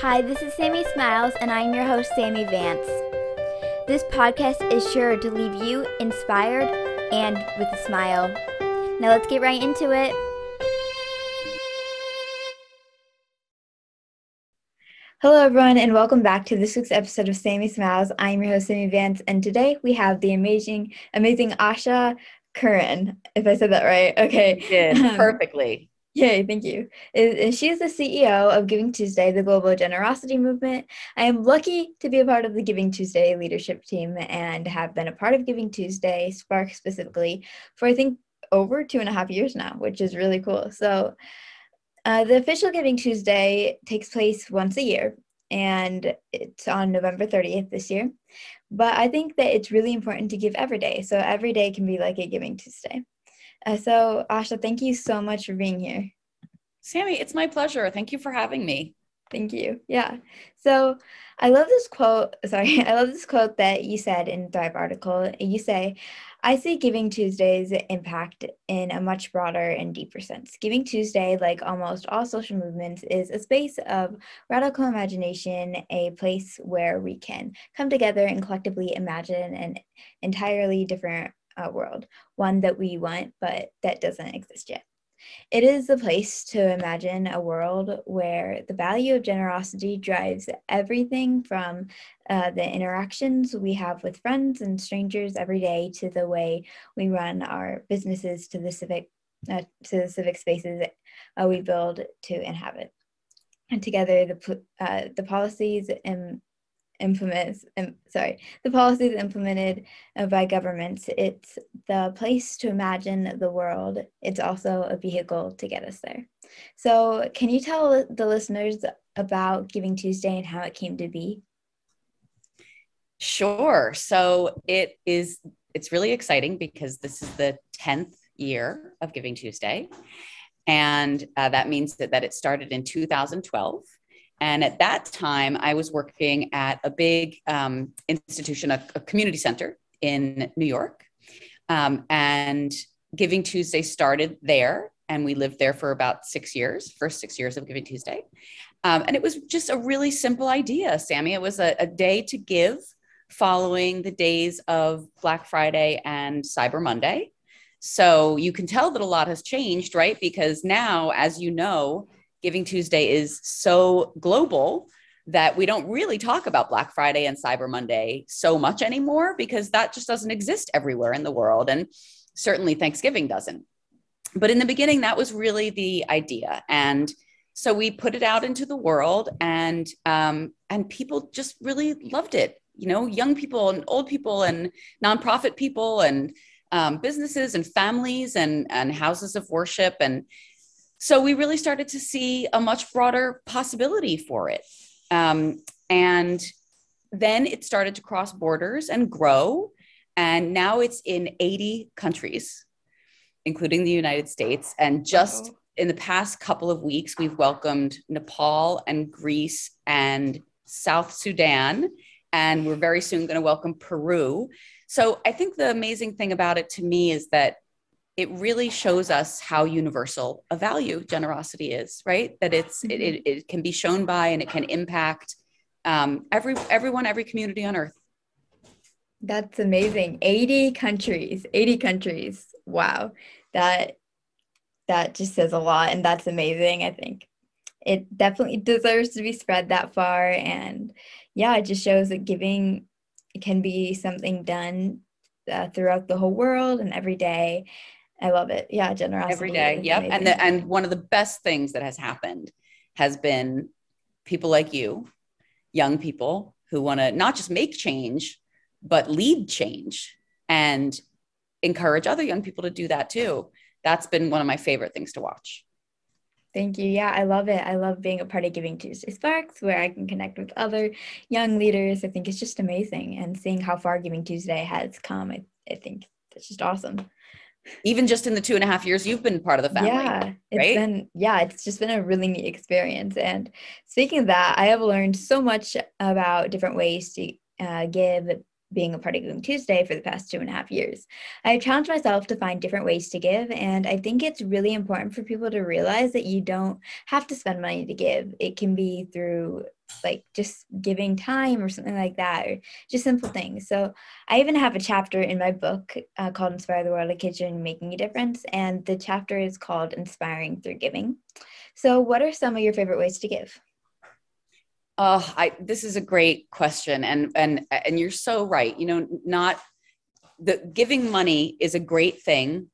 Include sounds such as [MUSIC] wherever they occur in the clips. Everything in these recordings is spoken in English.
Hi, this is Sammy Smiles, and I'm your host, Sammy Vance. This podcast is sure to leave you inspired and with a smile. Now let's get right into it. Hello, everyone, and welcome back to this week's episode of Sammy Smiles. I'm your host, Sammy Vance, and today we have the amazing, amazing Asha Curran. If I said that right, okay. You did [LAUGHS] um, perfectly. Yay, thank you. She is the CEO of Giving Tuesday, the global generosity movement. I am lucky to be a part of the Giving Tuesday leadership team and have been a part of Giving Tuesday, Spark specifically, for I think over two and a half years now, which is really cool. So, uh, the official Giving Tuesday takes place once a year, and it's on November 30th this year. But I think that it's really important to give every day. So, every day can be like a Giving Tuesday. Uh, so, Asha, thank you so much for being here. Sammy, it's my pleasure. Thank you for having me. Thank you. Yeah. So I love this quote. [LAUGHS] Sorry, I love this quote that you said in Thrive article. You say, I see Giving Tuesday's impact in a much broader and deeper sense. Giving Tuesday, like almost all social movements, is a space of radical imagination, a place where we can come together and collectively imagine an entirely different world, one that we want, but that doesn't exist yet. It is the place to imagine a world where the value of generosity drives everything from uh, the interactions we have with friends and strangers every day to the way we run our businesses to the civic uh, to the civic spaces uh, we build to inhabit. And together, the uh, the policies and implements um, sorry the policies implemented uh, by governments it's the place to imagine the world. It's also a vehicle to get us there. So can you tell the listeners about giving tuesday and how it came to be? Sure. So it is it's really exciting because this is the 10th year of giving tuesday. And uh, that means that, that it started in 2012 and at that time, I was working at a big um, institution, a, a, community center in New York. Um, and Giving Tuesday started there. And we lived there for about six years, first six years of Giving Tuesday. Um, and it was just a really simple idea, Sammy. It was a, a day to give following the days of Black Friday and Cyber Monday. So you can tell that a lot has changed, right? Because now, as you know, Giving Tuesday is so global that we don't really talk about Black Friday and Cyber Monday so much anymore because that just doesn't exist everywhere in the world. And certainly Thanksgiving doesn't. But in the beginning, that was really the idea. And so we put it out into the world and um, and people just really loved it you know young people and old people and nonprofit people and um, businesses and families and and houses of worship and so we really started to see a much broader possibility for it. Um, and then it started to cross borders and grow. And now it's in 80 countries, including the United States. And just in the past couple of weeks, we've welcomed Nepal and Greece and South Sudan. And we're very soon going to welcome Peru. So I think the amazing thing about it to me is that it really shows us how universal a value generosity is, right? That it's it, it, mm-hmm. it can be shown by and it can impact um, every everyone, every community on earth. That's amazing. 80 countries, 80 countries. Wow. That that just says a lot and that's amazing, I think. It definitely deserves to be spread that far and yeah, it just shows that giving can be something done uh, throughout the whole world and every day I love it. Yeah, generosity. Every day. Yep. Amazing. And the, and one of the best things that has happened has been people like you, young people who want to not just make change, but lead change and encourage other young people to do that too. That's been one of my favorite things to watch. Thank you. Yeah, I love it. I love being a part of Giving Tuesday Sparks where I can connect with other young leaders. I think it's just amazing. And seeing how far Giving Tuesday has come, I, I think that's just awesome even just in the two and a half years you've been part of the family. Yeah, it's right? been yeah, it's just been a really neat experience. And speaking of that, I have learned so much about different ways to uh, give being a part of Giving Tuesday for the past two and a half years. I've challenged myself to find different ways to give, and I think it's really important for people to realize that you don't have to spend money to give. It can be through like just giving time or something like that, or just simple things. So I even have a chapter in my book uh, called Inspire the World: A Kitchen Making a Difference, and the chapter is called Inspiring Through Giving. So, what are some of your favorite ways to give? Uh, I, this is a great question, and and and you're so right. You know, not the giving money is a great thing.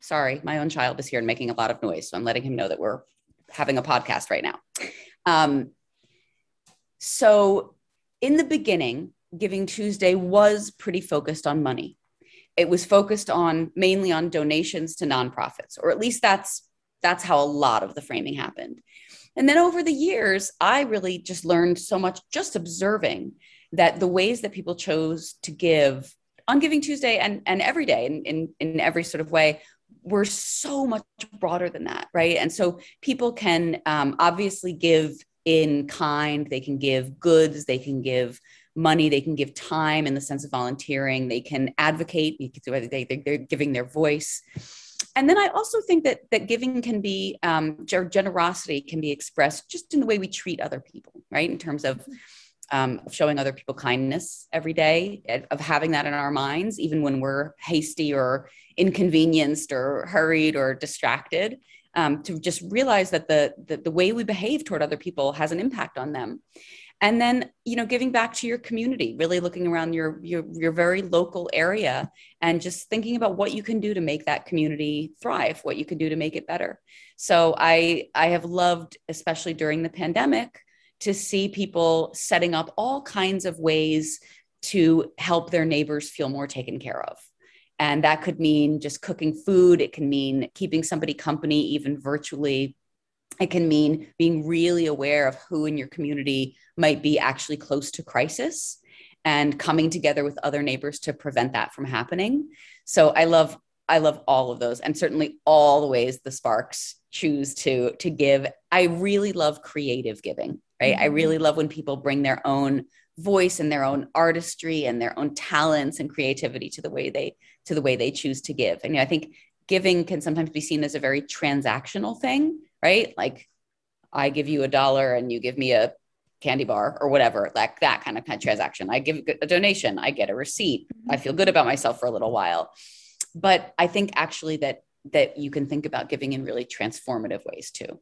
Sorry, my own child is here and making a lot of noise, so I'm letting him know that we're having a podcast right now. Um, so, in the beginning, Giving Tuesday was pretty focused on money. It was focused on mainly on donations to nonprofits, or at least that's that's how a lot of the framing happened. And then over the years, I really just learned so much just observing that the ways that people chose to give on Giving Tuesday and, and every day in, in, in every sort of way were so much broader than that, right? And so people can um, obviously give in kind, they can give goods, they can give money, they can give time in the sense of volunteering, they can advocate, they, they're giving their voice and then I also think that that giving can be um, generosity can be expressed just in the way we treat other people, right? In terms of um, showing other people kindness every day, of having that in our minds, even when we're hasty or inconvenienced or hurried or distracted. Um, to just realize that the, the the way we behave toward other people has an impact on them and then you know giving back to your community really looking around your your, your very local area and just thinking about what you can do to make that community thrive what you can do to make it better. So i i have loved especially during the pandemic to see people setting up all kinds of ways to help their neighbors feel more taken care of. And that could mean just cooking food. It can mean keeping somebody company even virtually it can mean being really aware of who in your community might be actually close to crisis and coming together with other neighbors to prevent that from happening. So I love I love all of those and certainly all the ways the Sparks choose to to give. I really love creative giving, right? Mm-hmm. I really love when people bring their own voice and their own artistry and their own talents and creativity to the way they to the way they choose to give. And you know, I think giving can sometimes be seen as a very transactional thing, right? Like I give you a dollar and you give me a candy bar or whatever, like that kind of, kind of transaction. I give a donation, I get a receipt, mm-hmm. I feel good about myself for a little while. But I think actually that that you can think about giving in really transformative ways too.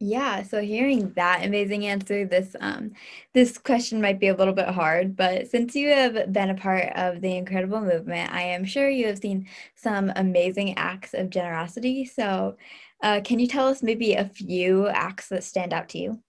Yeah, so hearing that amazing answer, this um this question might be a little bit hard, but since you have been a part of the incredible movement, I am sure you have seen some amazing acts of generosity. So, uh, can you tell us maybe a few acts that stand out to you?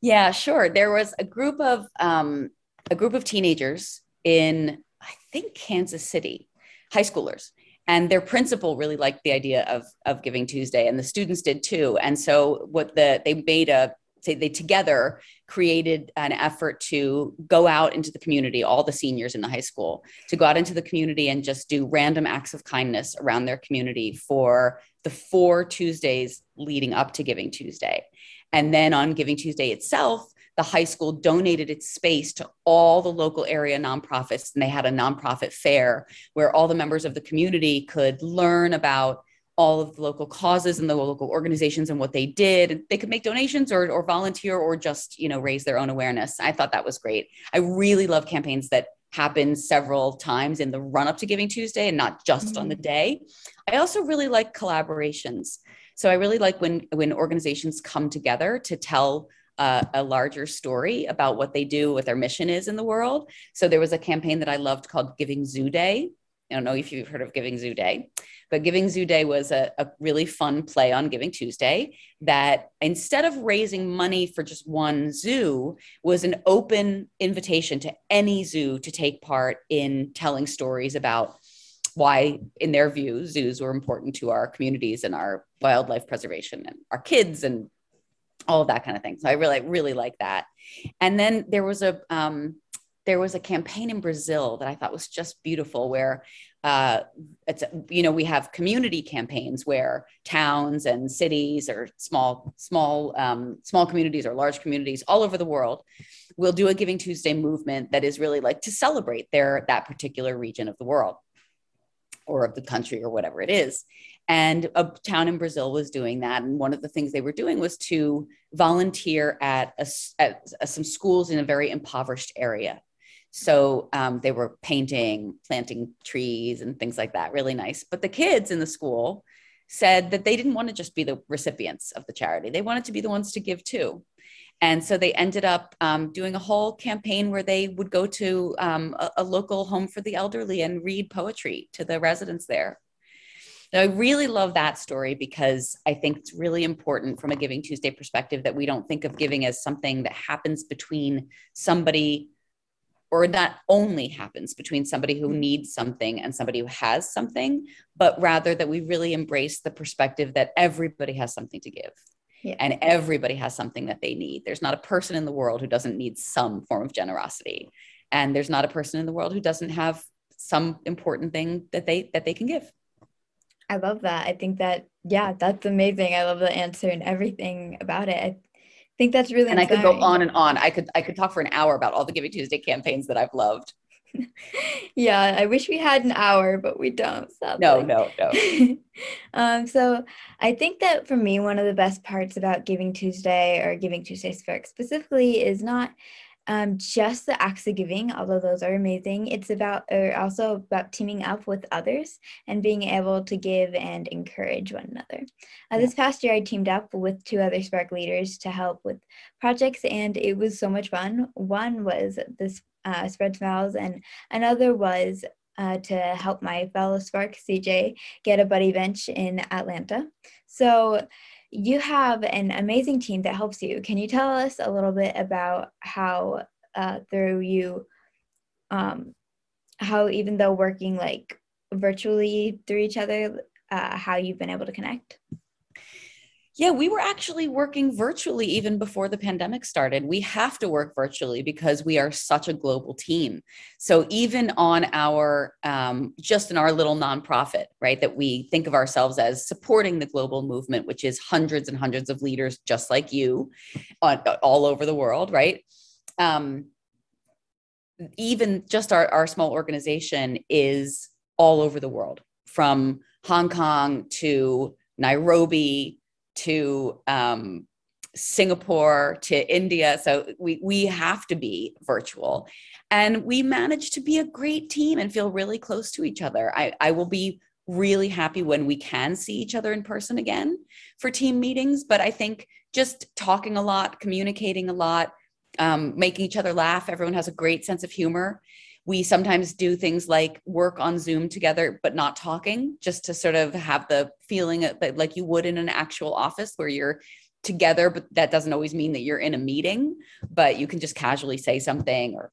Yeah, sure. There was a group of um, a group of teenagers in I think Kansas City, high schoolers, and their principal really liked the idea of of Giving Tuesday, and the students did too. And so what the they made a say they together created an effort to go out into the community all the seniors in the high school to go out into the community and just do random acts of kindness around their community for the four tuesdays leading up to giving tuesday and then on Giving Tuesday itself, the high school donated its space to all the local area nonprofits. And they had a nonprofit fair where all the members of the community could learn about all of the local causes and the local organizations and what they did. They could make donations or, or volunteer or just, you know, raise their own awareness. I thought that was great. I really love campaigns that happen several times in the run up to Giving Tuesday and not just mm-hmm. on the mm. day. I also really like collaborations. So I really like when when organizations come together to tell a larger story about what they do, what their mission is in the world. So there was a campaign that I loved called Giving Zoo Day. I don't know if you've heard of Giving Zoo Day, but Giving Zoo Day was a, a, really fun play on Giving Tuesday that instead of raising money for just one zoo, was an open invitation to any zoo to take part in telling stories about why, in their view, zoos were important to our communities and our wildlife preservation and our kids and all of that kind of thing. So I really, really like that. And then there was a um, there was a campaign in Brazil that I thought was just beautiful where uh, it's you know we have community campaigns where towns and cities or small small um, small communities or large communities all over the world will do a Giving Tuesday movement that is really like to celebrate their that particular region of the world or of the country or whatever it is. And a town in Brazil was doing that. And one of the things they were doing was to volunteer at, a, at some schools in a very impoverished area. So um, they were painting, planting trees, and things like that. Really nice. But the kids in the school said that they didn't want to just be the recipients of the charity, they wanted to be the ones to give too. And so they ended up um, doing a whole campaign where they would go to um, a, a, local home for the elderly and read poetry to the residents there. Now, I really love that story because I think it's really important from a Giving Tuesday perspective that we don't think of giving as something that happens between somebody or not only happens between somebody who needs something and somebody who has something, but rather that we really embrace the perspective that everybody has something to give. Yeah. And everybody has something that they need. There's not a person in the world who doesn't need some form of generosity. And there's not a person in the world who doesn't have some important thing that they that they can give. I love that. I think that yeah, that's amazing. I love the answer and everything about it. I think that's really and inspiring. I could go on and on. I could I could talk for an hour about all the Giving Tuesday campaigns that I've loved. [LAUGHS] yeah, I wish we had an hour, but we don't. Sadly. No, no, no. [LAUGHS] um, so I think that for me, one of the best parts about Giving Tuesday or Giving Tuesday specifically is not um, just the acts of giving, although those are amazing. It's about or also about teaming up with others and being able to give and encourage one another. Uh, this past year, I teamed up with two other Spark leaders to help with projects, and it was so much fun. One was this uh, Spread Smiles, and another was uh, to help my fellow Spark CJ get a buddy bench in Atlanta. So you have an amazing team that helps you. Can you tell us a little bit about how uh, through you, um, how even though working like virtually through each other, uh, how you've been able to connect? Yeah, we were actually working virtually even before the pandemic started. We have to work virtually because we are such a global team. So even on our, um, just in our little nonprofit, right, that we think of ourselves as supporting the global movement, which is hundreds and hundreds of leaders just like you on, all over the world, right? Um, even just our, our small organization is all over the world from Hong Kong to Nairobi to um, Singapore to India. So we we have to be virtual. And we managed to be a great team and feel really close to each other. I, I will be really happy when we can see each other in person again for team meetings. But I think just talking a lot, communicating a lot, um, making each other laugh. Everyone has a great sense of humor we sometimes do things like work on Zoom together, but not talking, just to sort of have the feeling that like you would in an actual office where you're together, but that doesn't always mean that you're in a meeting, but you can just casually say something or,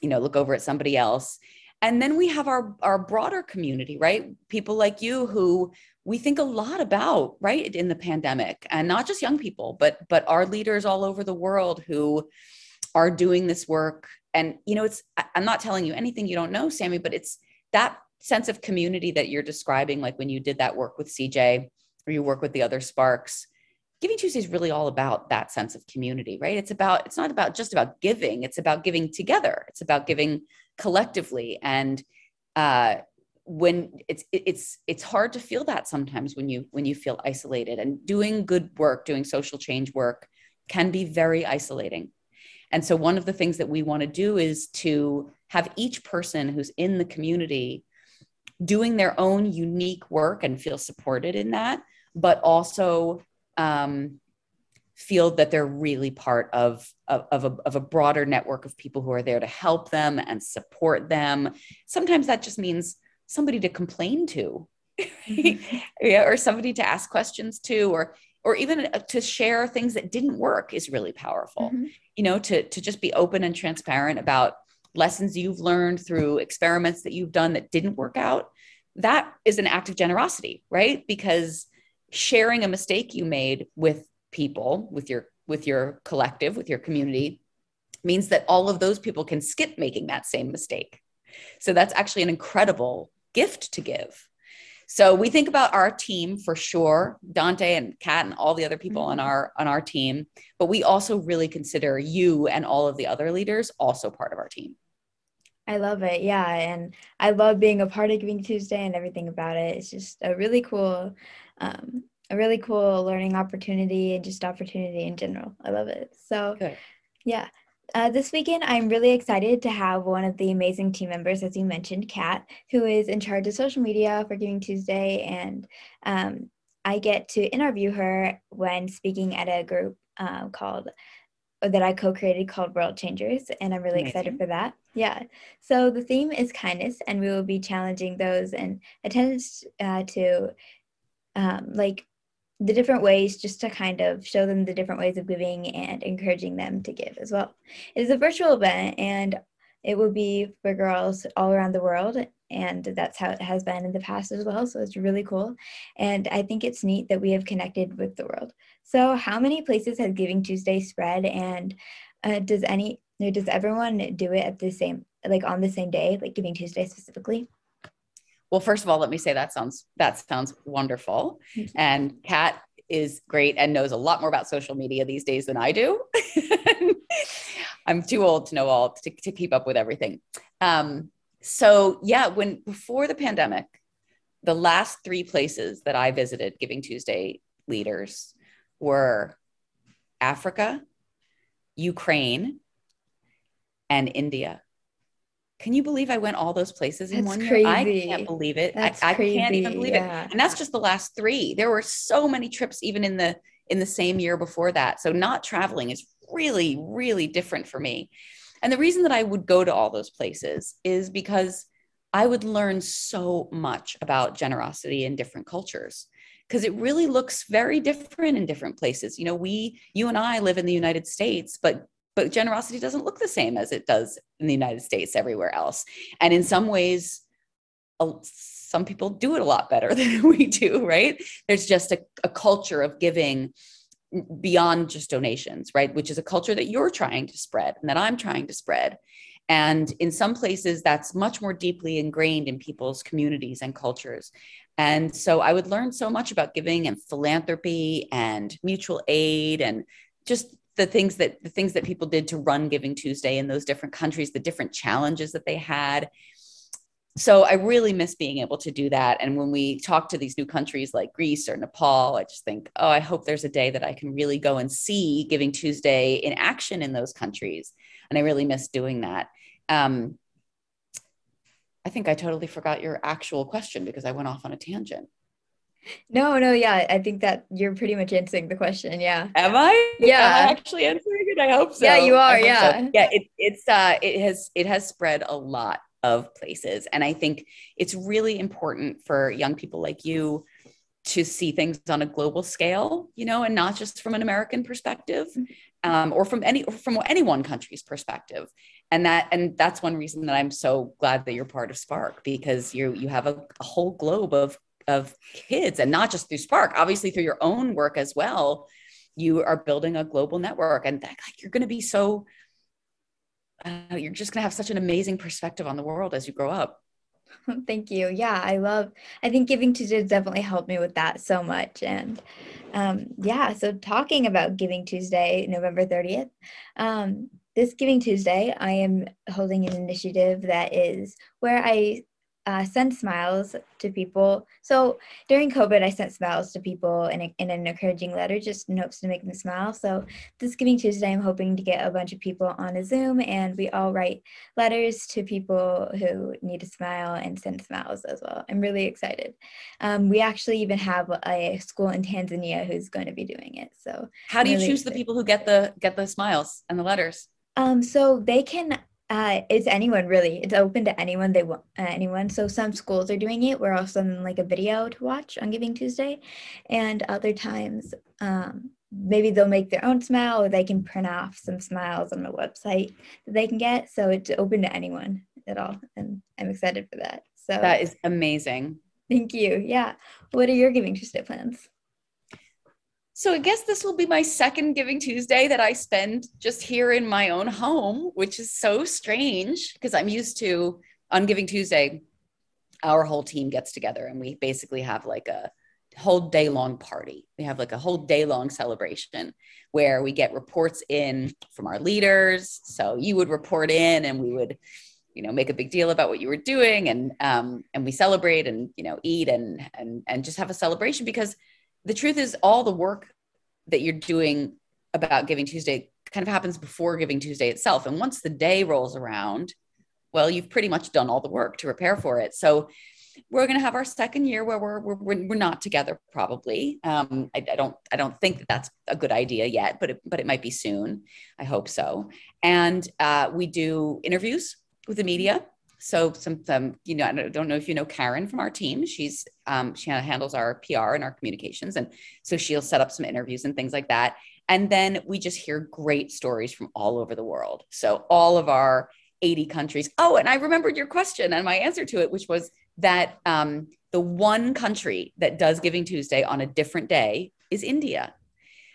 you know, look over at somebody else. And then we have our, our broader community, right? People like you who we think a lot about, right, in the pandemic, and not just young people, but but our leaders all over the world who are doing this work. And you know it's i'm not telling you anything you don't know sammy but it's that sense of community that you're describing like when you did that work with cj or you work with the other sparks giving tuesday is really all about that sense of community right? It's about it's not about just about giving it's about giving together. It's about giving collectively. And uh when it's it's it's hard to feel that sometimes when you when you feel isolated. And doing good work doing social change work can be very isolating and so, one of the things that we want to do is to have each person who's in the community doing their own unique work and feel supported in that, but also um, feel that they're really part of, of, of, a, of a broader network of people who are there to help them and support them. Sometimes that just means somebody to complain to. [LAUGHS] Mm-hmm. yeah, or somebody to ask questions to, or or even uh, to share things that didn't work is really powerful mm-hmm. you know to to just be open and transparent about lessons you've learned through experiments that you've done that didn't work out that is an act of generosity right because sharing a mistake you made with people with your with your collective with your community means that all of those people can skip making that same mistake. So that's actually an incredible gift to give. So we think about our team for sure, Dante and Kat and all the other people mm-hmm. on our on our team, but we also really consider you and all of the other leaders also part of our team. I love it. Yeah, and I love being a part of Giving Tuesday and everything about it. It's just a really cool um, a really cool learning opportunity and just opportunity in general. I love it. So, Good. yeah. Uh, this weekend, I'm really excited to have one of the amazing team members, as you mentioned, Kat, who is in charge of social media for Giving Tuesday. And um, I get to interview her when speaking at a group uh, called that I co-created called World Changers, and I'm really Amazing. excited for that. Yeah. So the theme is kindness, and we will be challenging those and attendance uh, to um, like the different ways just to kind of show them the different ways of giving and encouraging them to give as well. It is a virtual event and it will be for girls all around the world and that's how it has been in the past as well so it's really cool. And i think it's neat that we have connected with the world. So how many places has giving tuesday spread and uh, does any does everyone do it at the same like on the same day like giving tuesday specifically well, first of all, let me say that sounds that sounds wonderful. And Kat is great and knows a lot more about social media these days than I do. [LAUGHS] I'm too old to know all to, to keep up with everything. Um, so yeah, when before the pandemic, the last three places that I visited Giving Tuesday leaders were Africa, Ukraine, and India. Can you believe I went all those places in that's one crazy. year? I can't believe it. I, I, can't even believe yeah. it. And that's just the last three. There were so many trips even in the in the same year before that. So not traveling is really, really different for me. And the reason that I would go to all those places is because I would learn so much about generosity in different cultures because it really looks very different in different places. You know, we, you and I live in the United States, but but generosity doesn't look the same as it does in the United States everywhere else. And in some ways, some people do it a lot better [LAUGHS] than we do, right? There's just a, a culture of giving beyond just donations, right? Which is a culture that you're trying to spread and that I'm trying to spread. And in some places, that's much more deeply ingrained in people's communities and cultures. And so I would learn so much about giving and philanthropy and mutual aid and just the things that the things that people did to run Giving Tuesday in those different countries, the different challenges that they had. So I really miss being able to do that. And when we talk to these new countries like Greece or Nepal, I just think, oh, I hope there's a day that I can really go and see Giving Tuesday in action in those countries. And I really miss doing that. Um, I think I totally forgot your actual question because I went off on a tangent. No, no, yeah. I think that you're pretty much answering the question. Yeah. Am I? Yeah. Am I actually answering it? I hope so. Yeah, you are. Yeah. So. Yeah. It, it's uh it has it has spread a lot of places. And I think it's really important for young people like you to see things on a global scale, you know, and not just from an American perspective. Mm-hmm. Um, or from any or from any one country's perspective and that and that's one reason that i'm so glad that you're part of spark because you you have a, a whole globe of of kids and not just through spark obviously through your own work as well you are building a global network and that, like, you're going to be so uh, you're just going to have such an amazing perspective on the world as you grow up. [LAUGHS] Thank you. Yeah i love i think giving tuesday definitely helped me with that so much. And um, yeah so talking about giving tuesday november 30th um, this giving tuesday i am holding an initiative that is where i uh, send smiles to people. So during COVID, I sent smiles to people in, a, in an encouraging letter, just in hopes to make them smile. So this Giving Tuesday, I'm hoping to get a bunch of people on a Zoom, and we all write letters to people who need a smile and send smiles as well. I'm really excited. Um, we actually even have a school in Tanzania who's going to be doing it. So how do you really choose excited. the people who get the get the smiles and the letters? Um, so they can uh, it's anyone really. It's open to anyone they want. Uh, anyone. So some schools are doing it. We're also in like a video to watch on Giving Tuesday, and other times um, maybe they'll make their own smile or they can print off some smiles on the website that they can get. So it's open to anyone at all, and I'm excited for that. So that is amazing. Thank you. Yeah. What are your Giving Tuesday plans? So I guess this will be my second Giving Tuesday that I spend just here in my own home, which is so strange because I'm used to on Giving Tuesday, our whole team gets together and we basically have like a whole day long party. We have like a whole day long celebration where we get reports in from our leaders. So you would report in and we would you know make a big deal about what you were doing and um and we celebrate and you know eat and and and just have a celebration because the truth is all the work that you're doing about giving tuesday kind of happens before giving tuesday itself. And once the day rolls around well you've pretty much done all the work to prepare for it. So we're going to have our second year where we're, we're, we're not together probably. Um, I, I, don't i don't think that that's a good idea yet but it, but it might be soon. I hope so. And uh, we do interviews with the media so some, some you know i don't know if you know karen from our team. She's um, she handles our pr and our communications. And so she'll set up some interviews and things like that. And then we just hear great stories from all over the world. So all of our 80 countries. Oh and i remembered your question and my answer to it which was that um, the one country that does giving tuesday on a different day is india.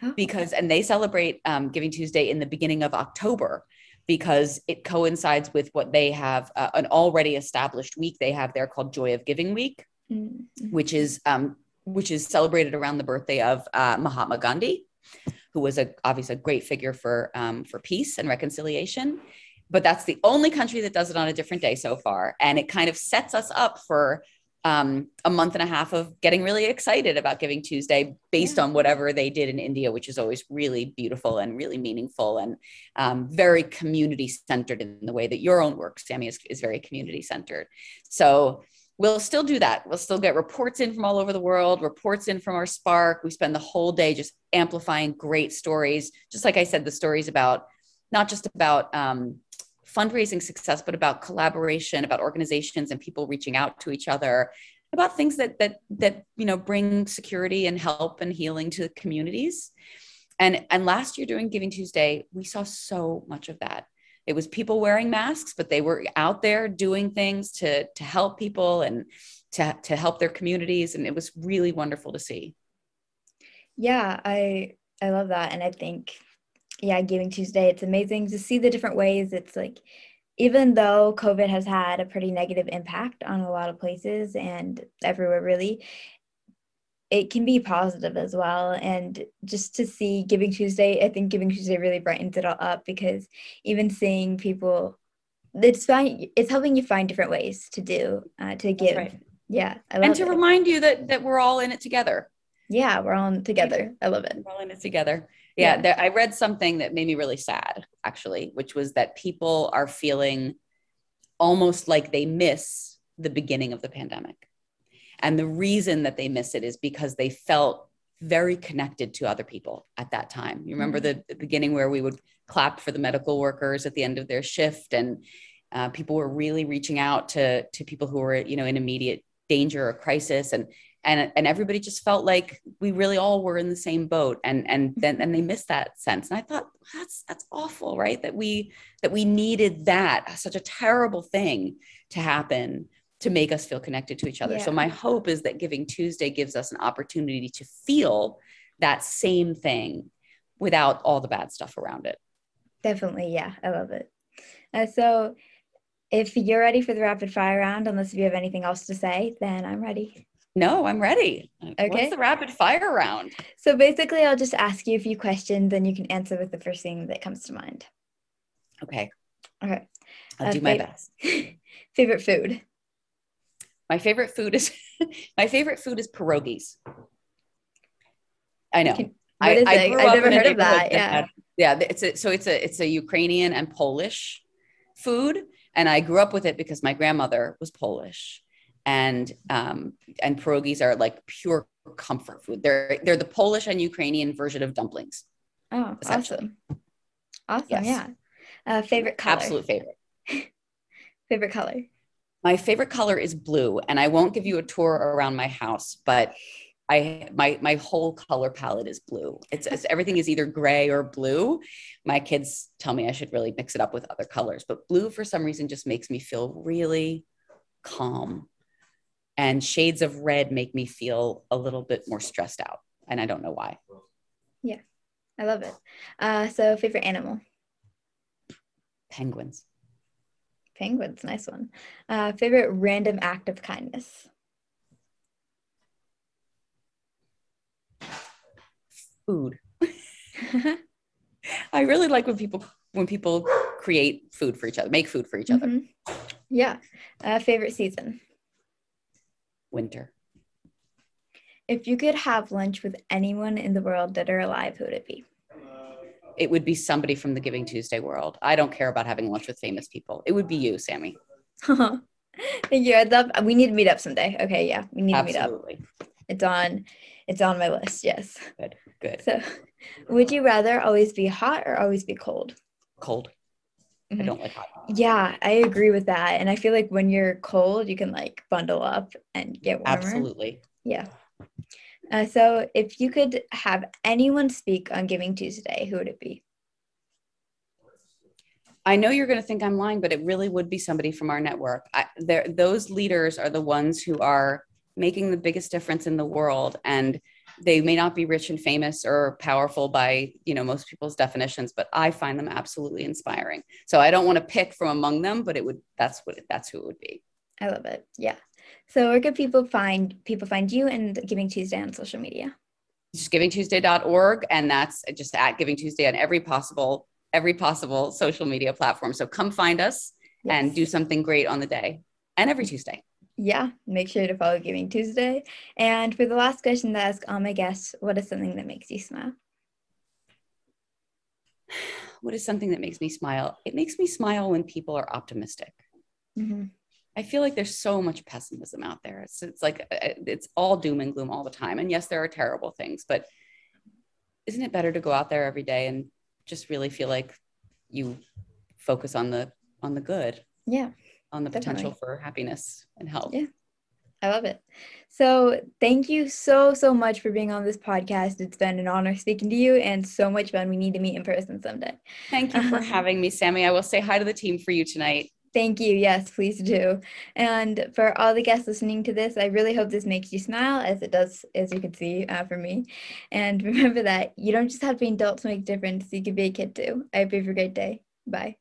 Oh. because and they celebrate um, giving tuesday in the beginning of october because it coincides with what they have uh, an already established week they have there called Joy of Giving Week, mm-hmm. which is um, which is celebrated around the birthday of uh, Mahatma Gandhi, who was a obviously a great figure for um, for peace and reconciliation. But that's the only country that does it on a different day so far, and it kind of sets us up for um, a month and a half of getting really excited about Giving Tuesday based yeah. on whatever they did in India, which is always really beautiful and really meaningful and um, very community centered in the way that your own work, Sammy, is, is very community centered. So we'll still do that. We'll still get reports in from all over the world, reports in from our Spark. We spend the whole day just amplifying great stories. Just like I said, the stories about not just about um, fundraising success, but about collaboration, about organizations and people reaching out to each other, about things that that that you know bring security and help and healing to communities. And and last year during Giving Tuesday, we saw so much of that. It was people wearing masks, but they were out there doing things to to help people and to to help their communities, and it was really wonderful to see. Yeah, I I love that, and I think yeah, Giving Tuesday. It's amazing to see the different ways. It's like, even though COVID has had a pretty negative impact on a lot of places and everywhere, really, it can be positive as well. And just to see Giving Tuesday, I think Giving Tuesday really brightens it all up because even seeing people, it's fine. It's helping you find different ways to do uh, to give. Right. Yeah, and to it. remind you that that we're all in it together. Yeah, we're all in together. I love it. We're all in it together yeah, yeah. There, i read something that made me really sad actually which was that people are feeling almost like they miss the beginning of the pandemic and the reason that they miss it is because they felt very connected to other people at that time you remember mm-hmm. the, the, beginning where we would clap for the medical workers at the end of their shift and uh, people were really reaching out to to people who were you know in immediate danger or crisis and and and everybody just felt like we really all were in the same boat and and then and they missed that sense. And i thought that's that's awful right? That we that we needed that. Such a terrible thing to happen to make us feel connected to each other. Yeah. so my hope is that giving tuesday gives us an opportunity to feel that same thing without all the bad stuff around it. Definitely yeah i love it. Uh, so if you're ready for the rapid fire round unless you have anything else to say then i'm ready no, I'm ready. Okay. What's the rapid fire round? So basically, I'll just ask you a few questions and you can answer with the first thing that comes to mind. Okay. Okay. I'll uh, do my best. [LAUGHS] favorite food? My favorite food is [LAUGHS] my favorite food is pierogies. I know. Can, I, I I've never heard of that. Yeah. Had, yeah. It's a, so it's a it's a Ukrainian and Polish food, and I grew up with it because my grandmother was Polish and um, and pierogies are like pure comfort food. They're they're the Polish and Ukrainian version of dumplings. Oh, awesome! Awesome, yes. yeah. Uh, favorite color? Absolute favorite. [LAUGHS] favorite color? My favorite color is blue, and I won't give you a tour around my house, but I my my whole color palette is blue. It's, it's, everything is either gray or blue. My kids tell me I should really mix it up with other colors, but blue for some reason just makes me feel really calm and shades of red make me feel a little bit more stressed out and i don't know why Yeah, I love it. Uh, so, favorite animal? Penguins. Penguins, nice one. Uh, favorite random act of kindness? Food. [LAUGHS] [LAUGHS] I really like when people when people create food for each other, make food for each other. Mhm. Yeah. Uh, favorite season? Winter. If you could have lunch with anyone in the world that are alive, who would it be? It would be somebody from the Giving Tuesday world. I don't care about having lunch with famous people. It would be you, Sammy. [LAUGHS] Thank you. I'd love. We need to meet up someday. Okay, yeah, we need to meet up. Absolutely. It's on. It's on my list. Yes. Good. Good. So, would you rather always be hot or always be cold? Cold. I Mhm. don't like hot. Yeah, I agree with that. And I feel like when you're cold, you can like bundle up and get warmer. Absolutely. Yeah. Uh, so, if you could have anyone speak on Giving Tuesday, who would it be? I know you're going to think I'm lying, but it really would be somebody from our network. I, there, those leaders are the ones who are making the biggest difference in the world, and they may not be rich and famous or powerful by you know most people's definitions, but I find them absolutely inspiring. So I don't want to pick from among them, but it would that's what that's who it would be. I love it. Yeah. So, where could people find people find you and Giving Tuesday on social media? Just givingtuesday.org, and that's just at Giving Tuesday on every possible every possible social media platform. So come find us and do something great on the day and every Tuesday. Yeah, make sure to follow Giving Tuesday. And for the last question to ask all my guests, what is something that makes you smile? [SIGHS] what is something that makes me smile? It makes me smile when people are optimistic. Mhm. I feel like there's so much pessimism out there. It's, it's like uh, it's all doom and gloom all the time. And yes, there are terrible things, but isn't it better to go out there every day and just really feel like you focus on the on the good, Yeah, on the potential Definitely. for happiness and health? Yeah. I love it. So, thank you so, so much for being on this podcast. It's been an honor speaking to you and so much fun. We need to meet in person someday. Thank you for [LAUGHS] having me, Sammy. I will say hi to the team for you tonight. Thank you. Yes, please do. And for all the guests listening to this, I really hope this makes you smile as it does, as you can see uh, for me. And [LAUGHS] remember that you don't just have to be an adult to make a difference, you can be a kid too. I hope you have a great day. Bye.